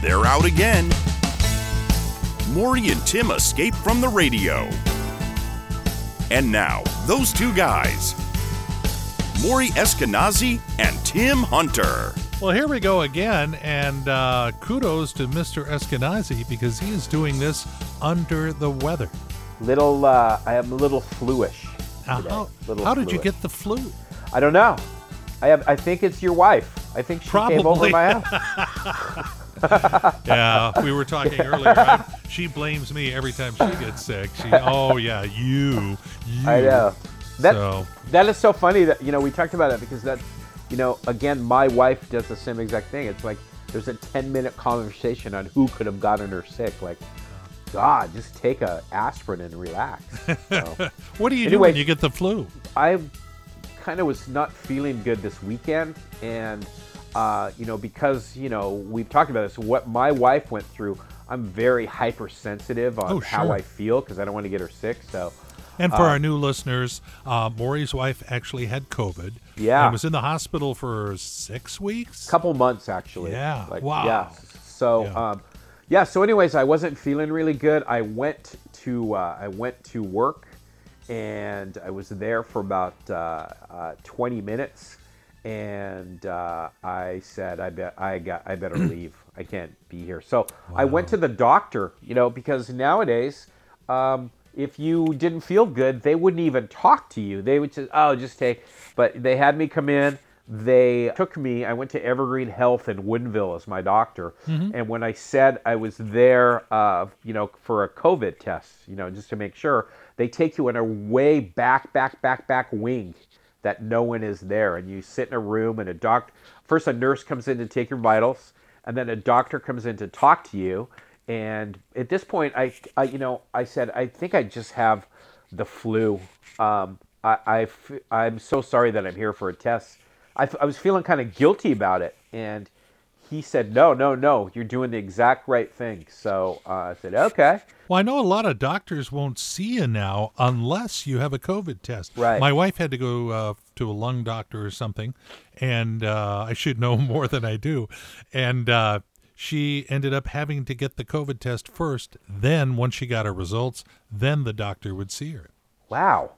they're out again. Maury and Tim escape from the radio. And now, those two guys Maury Eskenazi and Tim Hunter. Well, here we go again, and uh, kudos to Mr. Eskenazi because he is doing this under the weather. Little, uh, I am a little fluish. Now, today. how Little how did you get the flu? I don't know. I have. I think it's your wife. I think she came over my house. Yeah, we were talking earlier. I, she blames me every time she gets sick. She, oh yeah, you, you. I know. That So that is so funny that you know we talked about it because that, you know, again, my wife does the same exact thing. It's like there's a 10 minute conversation on who could have gotten her sick. Like, God, just take a aspirin and relax. So, what do you do when you get the flu? I kind of was not feeling good this weekend, and uh, you know because you know we've talked about this. What my wife went through, I'm very hypersensitive on Oh, how. I feel because I don't want to get her sick. So And for our new listeners, uh, Maury's wife actually had COVID. Yeah. and was in the hospital for six weeks. couple months actually. Yeah, wow. Yeah. So Yeah. um, yeah. So anyways, I wasn't feeling really good. I went to uh, I went to work, and I was there for about uh, uh, 20 minutes, and uh, I said I bet I got I better leave. I can't be here. So I went to the doctor. You know because nowadays. Um, if you didn't feel good, they wouldn't even talk to you. They would just, oh, just take. But they had me come in. They took me. I went to Evergreen Health in Woodinville as my doctor. And when I said I was there, uh, you know, for a COVID test, you know, just to make sure, they take you in a way back, back, back, back wing that no one is there, and you sit in a room, and a doc. First, a nurse comes in to take your vitals, and then a doctor comes in to talk to you. And at this point, I, I you know, I said, I think I just have the flu. Um, I'm so sorry that I'm here for a test. I was feeling kind of guilty about it, and he said, no, no, no, you're doing the exact right thing. So uh, I said, okay. Well, I know a lot of doctors won't see you now unless you have a COVID test. Right. My wife had to go uh, to a lung doctor or something, and uh, I should know more than I do. And uh, she ended up having to get the COVID test first. Then, once she got her results, then the doctor would see her. Wow.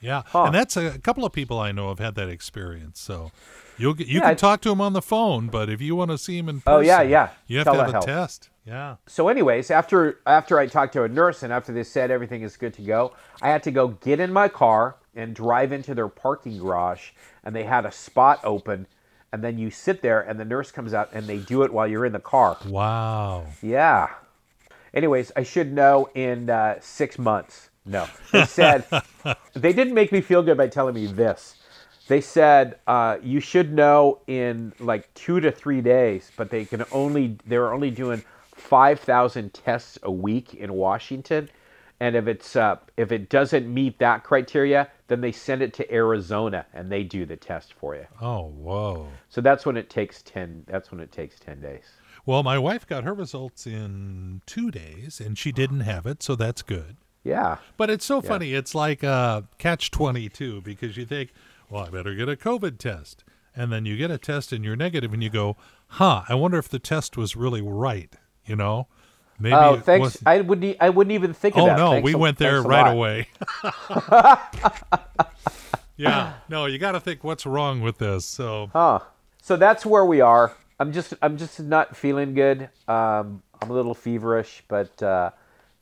Yeah, Huh. and that's a, a couple of people I know have had that experience. So you'll get, you Yeah, can I- talk to him on the phone, but if you want to see him in person, Oh, yeah, yeah. you have to have a test. Yeah. So, anyways, after after I talked to a nurse and after they said everything is good to go, I had to go get in my car and drive into their parking garage, and they had a spot open, and then you sit there, and the nurse comes out and they do it while you're in the car. Wow. Yeah. Anyways, I should know in uh, six months. No, they said they didn't make me feel good by telling me this. They said uh, you should know in like two to three days, but they can only they're only doing five thousand tests a week in Washington, and if it's uh, if it doesn't meet that criteria, then they send it to Arizona and they do the test for you. Oh, whoa. So that's when it takes ten. That's when it takes ten days. Well, my wife got her results in two days, and she didn't have it, so that's good. Yeah. But it's so funny. It's like uh, catch 22 because you think, well, I better get a COVID test. And then you get a test and you're negative, and you go, huh, I wonder if the test was really right, you know? Maybe Oh, thanks. was- I wouldn't. I wouldn't even think of Oh no, Thanks we a- went there right away. yeah, no, you got to think what's wrong with this. So Huh. So that's where we are. I'm just. I'm just not feeling good. Um, I'm a little feverish, but uh,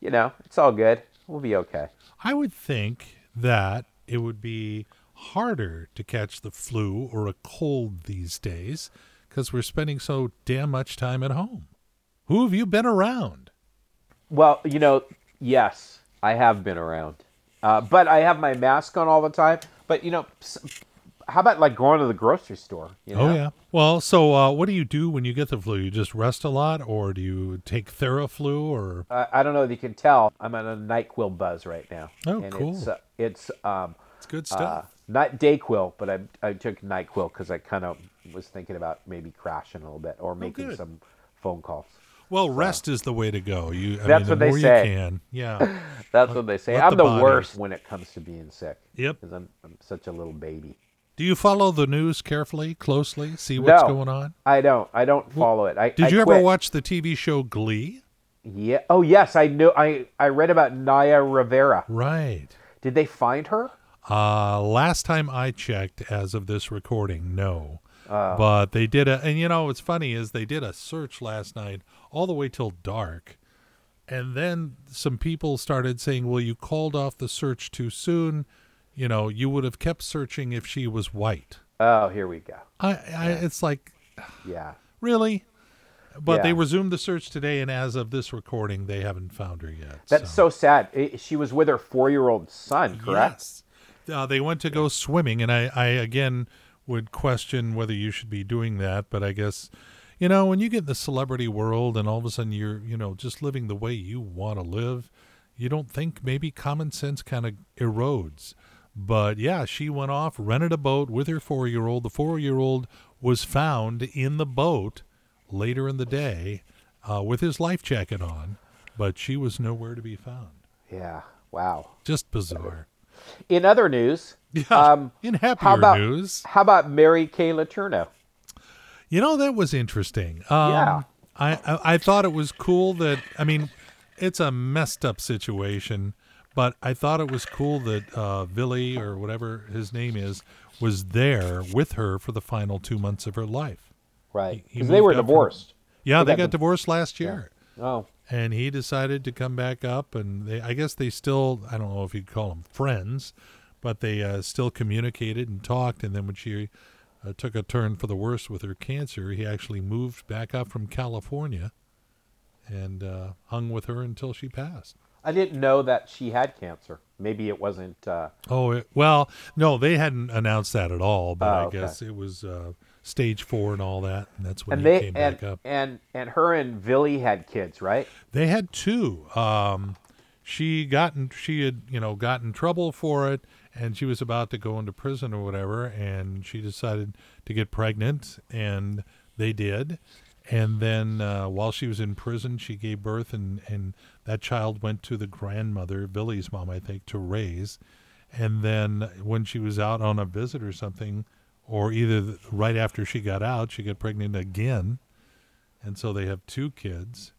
you know, it's all good. We'll be okay. I would think that it would be harder to catch the flu or a cold these days because we're spending so damn much time at home. Who have you been around? Well, you know, yes, I have been around, uh, but I have my mask on all the time. But you know, how about like going to the grocery store? You know? Oh yeah. Well, so uh, what do you do when you get the flu? You just rest a lot, or do you take Theraflu, or Uh, I don't know if you can tell. I'm on a Nyquil buzz right now. Oh, and cool. It's, uh, it's um, it's good uh, stuff. Not Dayquil, but I, I took Nyquil because I kind of was thinking about maybe crashing a little bit or oh, making Oh, some phone calls. well, rest is the way to go. You. I That's mean, the what they say. You can. Yeah. That's what they say. I'm the the, worst when it comes to being sick Yep. because I'm, I'm such a little baby. Do you follow the news carefully, closely, see what's No. going on? I don't. I don't follow it. I Did I you ever watch the TV show Glee? Yeah. Oh yes, I know. I I read about Naya Rivera. Right. Did they find her? Uh, last time I checked, as of this recording, no. Oh. But they did a, and you know what's funny is they did a search last night all the way till dark, and then some people started saying, "Well, you called off the search too soon. You know, you would have kept searching if she was white." Oh, here we go. I, I it's like Yeah. really, but they resumed the search today, and as of this recording, they haven't found her yet. That's so, sad. She was with her four-year-old son, correct? Yes. Uh, they went to go swimming, and I, I again would question whether you should be doing that. But I guess, you know, when you get in the celebrity world and all of a sudden you're, you know, just living the way you want to live, you don't think maybe common sense kind of erodes. But yeah, she went off, rented a boat with her four year old. The four year old was found in the boat later in the day uh, with his life jacket on, but she was nowhere to be found. Yeah. Wow. Just bizarre. In other news, Yeah. um, in happier how about news, how about Mary Kay Letourneau? you know that was interesting. Um, Yeah. I, I I thought it was cool that I mean, it's a messed up situation, but I thought it was cool that uh, Billy or whatever his name is was there with her for the final two months of her life. Right. Because they were up from- divorced. Yeah, They they got got divorced last year. Oh. And he decided to come back up and they i guess they still i don't know if you'd call them friends but they uh, still communicated and talked and then when she uh, took a turn for the worse with her cancer he actually moved back up from california and uh, hung with her until she passed I didn't know that she had cancer. Maybe it wasn't. Uh, oh it, well no they hadn't announced that at all but Oh, i okay. guess it was uh, stage four and all that and that's when and he they came and, back up and and her and Villy had kids, right? They had two. Um, she got in, she had you know got in trouble for it, and she was about to go into prison or whatever, and she decided to get pregnant, and they did. And then uh, while she was in prison, she gave birth, and and that child went to the grandmother, Billy's mom, I think, to raise. And then when she was out on a visit or something, or either right after she got out, she got pregnant again, and so they have two kids.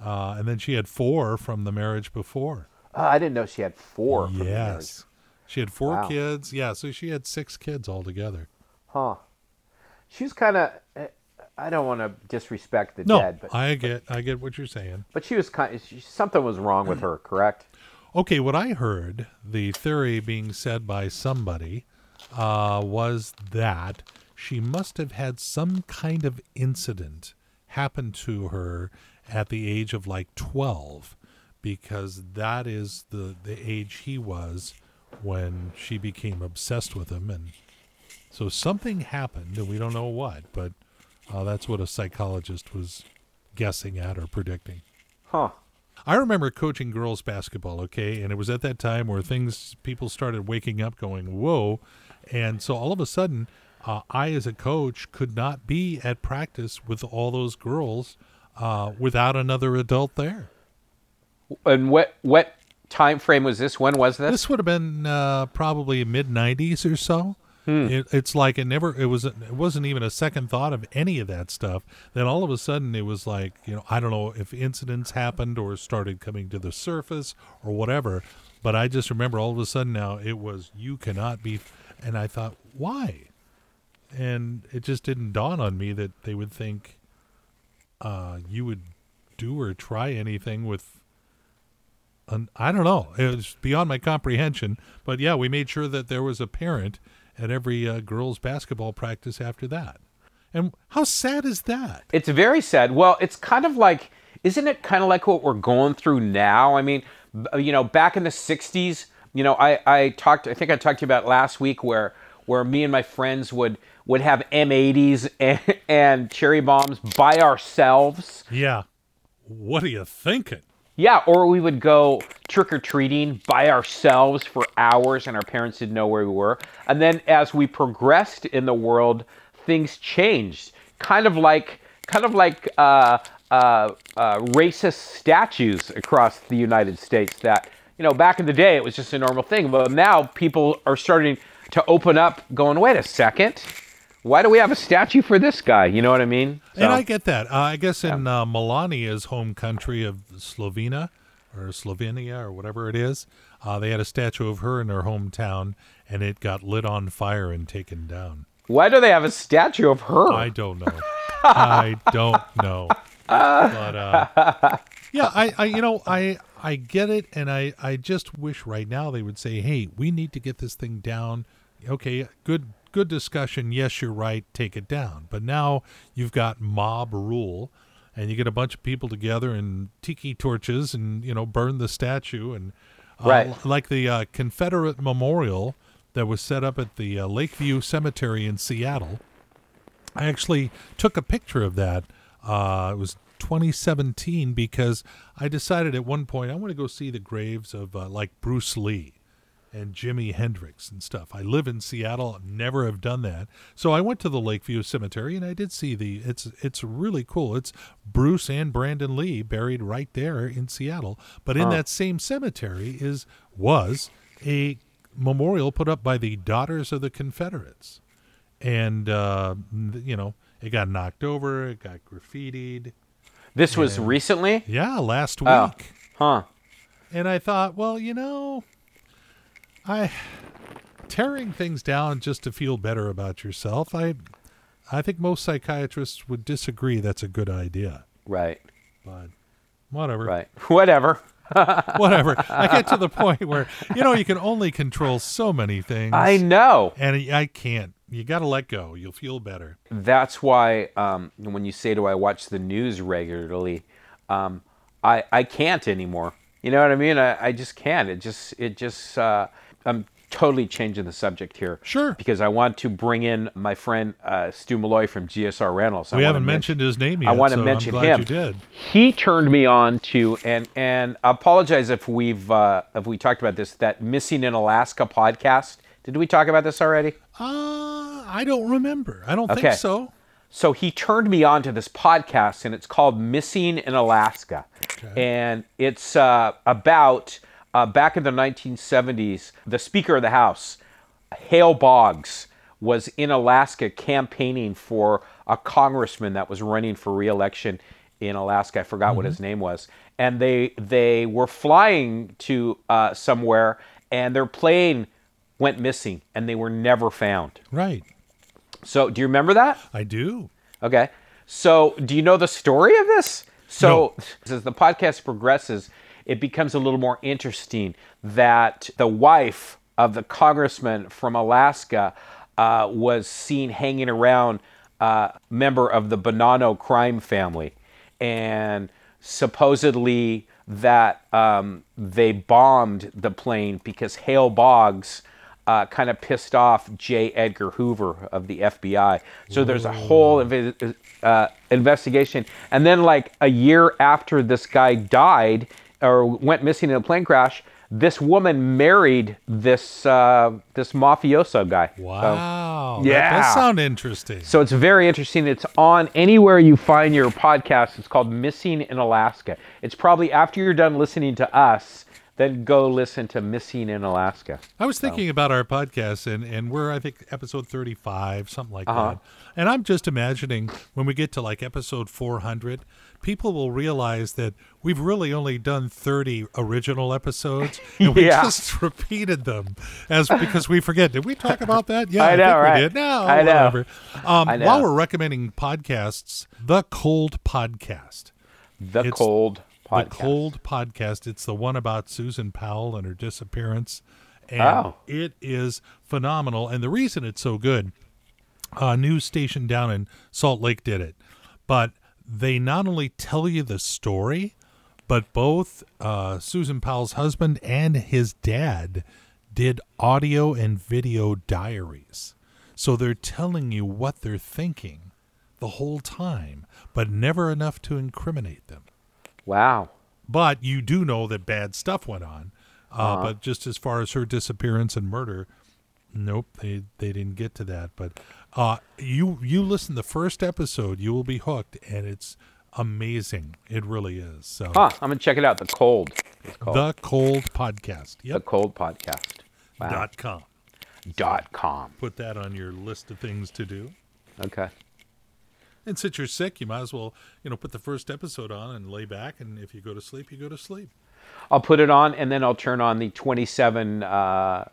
Uh, and then she had four from the marriage before. Oh, I didn't know she had four. From the marriage. yes. She had four Wow. kids. Yeah, so she had six kids altogether. Huh. She's kind of. Eh, I don't want to disrespect the No, dead, but I get I get what you're saying. but she was kind. Eh, she, something was wrong with her, correct? Okay, what I heard, the theory being said by somebody, uh, was that she must have had some kind of incident happen to her at the age of like 12, because that is the, the age he was when she became obsessed with him. And so something happened, and we don't know what, but uh, that's what a psychologist was guessing at or predicting. Huh. I remember coaching girls basketball, okay, and it was at that time where things people started waking up going, "Whoa." And so all of a sudden, uh, I as a coach could not be at practice with all those girls uh, without another adult there. And what what time frame was this? When was this? This would have been uh, probably mid '90s or so. It, it's like it never. It was. It wasn't even a second thought of any of that stuff. Then all of a sudden, it was like you know. I don't know if incidents happened or started coming to the surface or whatever. But I just remember all of a sudden now it was you cannot be. And I thought why, and it just didn't dawn on me that they would think uh, you would do or try anything with an, I don't know. It was beyond my comprehension. But yeah, we made sure that there was a parent at every uh, girls' basketball practice after that. And how sad is that? It's very sad. Well, it's kind of like, isn't it kind of like what we're going through now? I mean, you know, back in the '60s, you know, I, I talked, I think I talked to you about last week where where me and my friends would would have M80s and, and cherry bombs by ourselves. Yeah. What are you thinking? Yeah, or we would go trick or treating by ourselves for hours, and our parents didn't know where we were. And then as we progressed in the world, things changed. Kind of like, kind of like uh, uh, uh, racist statues across the United States. That you know, back in the day, it was just a normal thing, but now people are starting to open up, going, wait a second, why do we have a statue for this guy? You know what I mean? So- And I get that. Uh, I guess in uh, Melania's home country of Slovenia or Slovenia or whatever it is, uh, they had a statue of her in their hometown, and it got lit on fire and taken down. why do they have a statue of her? I don't know. I don't know. But uh, yeah, I, I, you know, I, I get it, and I, I just wish right now they would say, "Hey, we need to get this thing down." Okay, good, good discussion. Yes, you're right. Take it down. But now you've got mob rule, and you get a bunch of people together and tiki torches, and you know, burn the statue, and uh, Right. like the uh, Confederate memorial that was set up at the uh, Lakeview Cemetery in Seattle. I actually took a picture of that. Uh, it was 2017 because I decided at one point I want to go see the graves of uh, like Bruce Lee and Jimi Hendrix and stuff. I live in Seattle, never have done that. So I went to the Lakeview Cemetery and I did see the it's it's really cool. It's Bruce and Brandon Lee buried right there in Seattle. But in that same cemetery is was a memorial put up by the Daughters of the Confederates and uh, you know it got knocked over, it got graffitied. This was recently? Yeah, last oh. week. Oh. Huh. And I thought, well, you know, I tearing things down just to feel better about yourself. I I think most psychiatrists would disagree that's a good idea. Right. But whatever. Right. Whatever. Whatever. I get to the point where you know you can only control so many things. I know. and I can't. You got to let go. You'll feel better. That's why um, when you say, "Do I watch the news regularly?" Um, I I can't anymore. You know what I mean? I, I just can't. It just it just uh, I'm totally changing the subject here. Sure. Because I want to bring in my friend uh, Stu Malloy from GSR Rentals. I We haven't men- mentioned his name yet. I want to so mention I'm glad him. You did. He turned me on to and and I apologize if we've uh, if we talked about this that Missing in Alaska podcast. Did we talk about this already? Uh, I don't remember. I don't Okay. think so. So he turned me on to this podcast, and it's called Missing in Alaska, and it's uh, about uh, back in the 1970s. The Speaker of the House, Hale Boggs, was in Alaska campaigning for a congressman that was running for re-election in Alaska. I forgot what his name was, and they they were flying to uh, somewhere, and their plane went missing, and they were never found. Right. So, do you remember that? I do. Okay. So, do you know the story of this? So, as the podcast progresses, it becomes a little more interesting that the wife of the congressman from Alaska uh, was seen hanging around a member of the Bonanno crime family. And supposedly that um, they bombed the plane because Hale Boggs uh, kind of pissed off J. Edgar Hoover of the FBI. So there's a whole inve- uh, investigation. And then, like a year after this guy died or went missing in a plane crash, this woman married this uh, this mafioso guy. So- Wow. That Yeah. does sound interesting. so it's very interesting. It's on anywhere you find your podcast. It's called Missing in Alaska. It's probably after you're done listening to us, then go listen to Missing in Alaska. I was thinking about our podcast, and, and we're, I think, episode 35, something like Uh-huh. that. And I'm just imagining when we get to like episode 400, people will realize that we've really only done 30 original episodes, and we Yeah. just repeated them as because we forget. Did we talk about that? Yeah, I know, think right? we did. No, I know. whatever. Um, I know. While we're recommending podcasts, the Cold Podcast. The It's Cold Podcast. The Cold Podcast. It's the one about Susan Powell and her disappearance. And Oh. it is phenomenal. And the reason it's so good, a news station down in Salt Lake did it. But they not only tell you the story, but both uh, Susan Powell's husband and his dad did audio and video diaries. So they're telling you what they're thinking the whole time, but never enough to incriminate them Wow. but you do know that bad stuff went on. Uh, But just as far as her disappearance and murder, nope, they they didn't get to that. But uh, you you listen the first episode, you will be hooked, and it's amazing. It really is. So Huh. I'm going to check it out. The Cold. The Cold Podcast. The Cold Podcast. Wow. Dot com. Dot com. Put that on your list of things to do. Okay. And since you're sick, you might as well, you know, put the first episode on and lay back. And if you go to sleep, you go to sleep. I'll put it on, and then I'll turn on the 27 uh,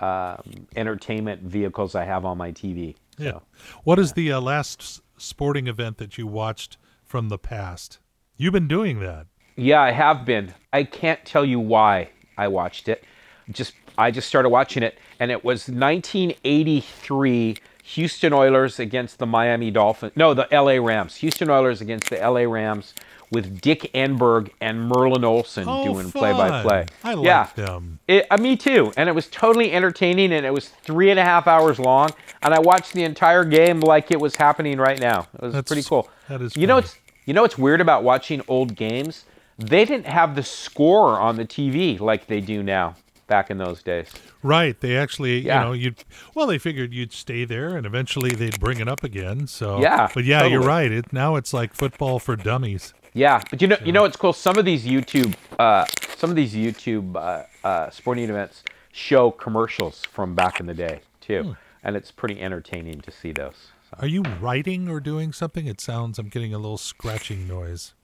um, entertainment vehicles I have on my TV. So. Yeah. What is the uh, last sporting event that you watched from the past? You've been doing that. Yeah, I have been. I can't tell you why I watched it. Just I just started watching it, and it was 1983 Houston Oilers against the Miami Dolphins. No, the LA Rams. Houston Oilers against the LA Rams with Dick Enberg and Merlin Olsen Oh, doing fun. play-by-play. I like yeah. them. It, uh, me too, and it was totally entertaining, and it was three and a half hours long, and I watched the entire game like it was happening right now. It was That's- pretty cool. that is You know what's you know what's weird about watching old games? They didn't have the score on the TV like they do now. Back in those days. Right. They actually, Yeah. you know, you'd, well, they figured you'd stay there and eventually they'd bring it up again. So, Yeah, But yeah, you're right. It, now it's like football for dummies. Yeah, but you know, you know what's cool? Some of these YouTube, uh, some of these YouTube uh, uh, sporting events show commercials from back in the day too, Hmm. and it's pretty entertaining to see those. Are you writing or doing something? It sounds, I'm getting a little scratching noise.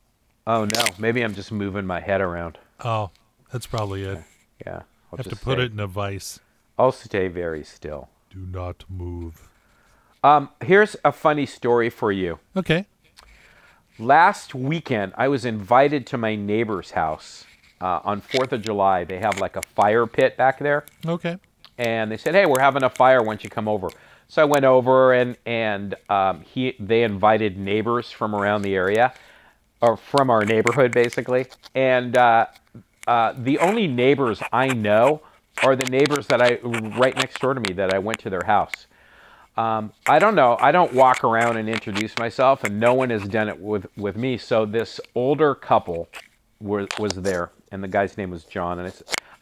Oh no, maybe I'm just moving my head around. Oh, that's probably it. Yeah, I'll Have to put stay- it in a vice. I'll stay very still. Do not move. Um, here's a funny story for you. Okay. Last weekend, I was invited to my neighbor's house uh, on Fourth of July. They have like a fire pit back there, Okay. and they said, "Hey, we're having a fire. Why don't you come over?" So I went over, and and um, he they invited neighbors from around the area, or from our neighborhood, basically. And uh, uh, the only neighbors I know are the neighbors that I right next door to me that I went to their house. Um, I don't know. I don't walk around and introduce myself, and no one has done it with, with me. So this older couple were, was there, and the guy's name was John. And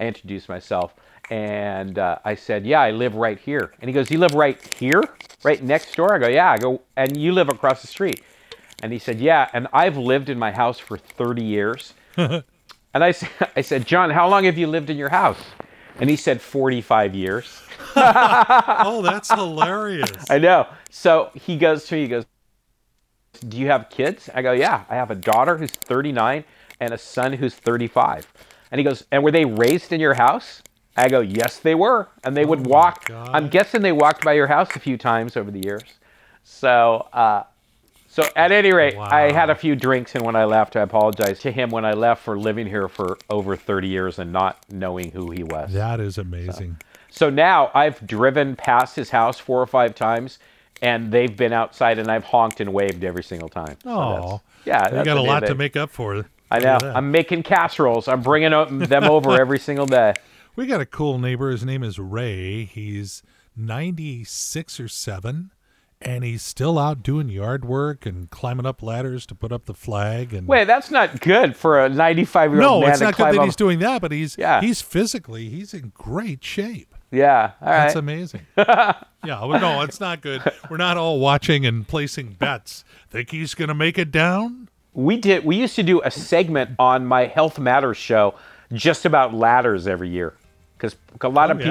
I introduced myself, and uh, I said, "Yeah, I live right here." And he goes, "You live right here, right next door?" I go, "Yeah." I go, "And you live across the street?" And he said, "Yeah." And I've lived in my house for 30 years. and I said, "John, how long have you lived in your house?" And he said, "45 years." Oh, that's hilarious. I know. So he goes to me, he goes, Do you have kids? I go, Yeah, I have a daughter who's 39 and a son who's 35. And he goes, And were they raised in your house? I go, Yes, they were. And they would Oh my walk. I'm guessing they walked by your house a few times over the years. So, uh, so at any rate, I had a few drinks, and when I left, I apologized to him when I left for living here for over 30 years and not knowing who he was. That is amazing. So now I've driven past his house four or five times, and they've been outside, and I've honked and waved every single time. So Oh, yeah, you got a lot to make up for. I know. that. I'm making casseroles. I'm bringing them over every single day. We got a cool neighbor. His name is Ray. He's 96 or 7, and he's still out doing yard work and climbing up ladders to put up the flag. And Wait, that's not good for a 95 year old no, man it's not good that up. he's doing that, but he's Yeah. he's physically he's in great shape. Yeah, all right. That's amazing. yeah, well, no, it's not good. We're not all watching and placing bets. Think he's going to make it down? we did. We used to do a segment on my Health Matters show just about ladders every year, because a lot Oh, of yeah.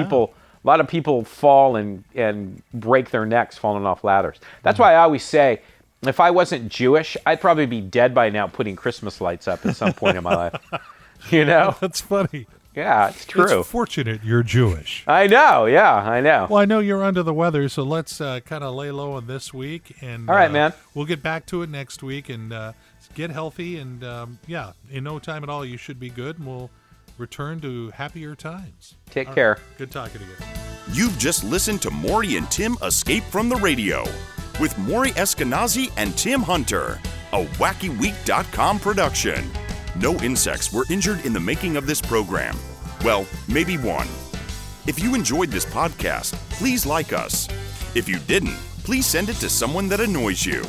A lot of people fall and and break their necks falling off ladders. Mm-hmm. That's why I always say, if I wasn't Jewish, I'd probably be dead by now, putting Christmas lights up at some point in my life. You know? That's funny. Yeah, it's true. It's fortunate you're Jewish. I know. Yeah, I know. Well, I know you're under the weather, so let's uh, kind of lay low on this week, and All right, uh, man. We'll get back to it next week, and uh, get healthy, and um, yeah, in no time at all, you should be good, and we'll return to happier times. Take All right. care. Good talking to you. You've just listened to Maury and Tim Escape from the Radio with Maury Eskenazi and Tim Hunter, a WackyWeek.com production. No insects were injured in the making of this program. Well, maybe one. If you enjoyed this podcast, please like us. If you didn't, please send it to someone that annoys you.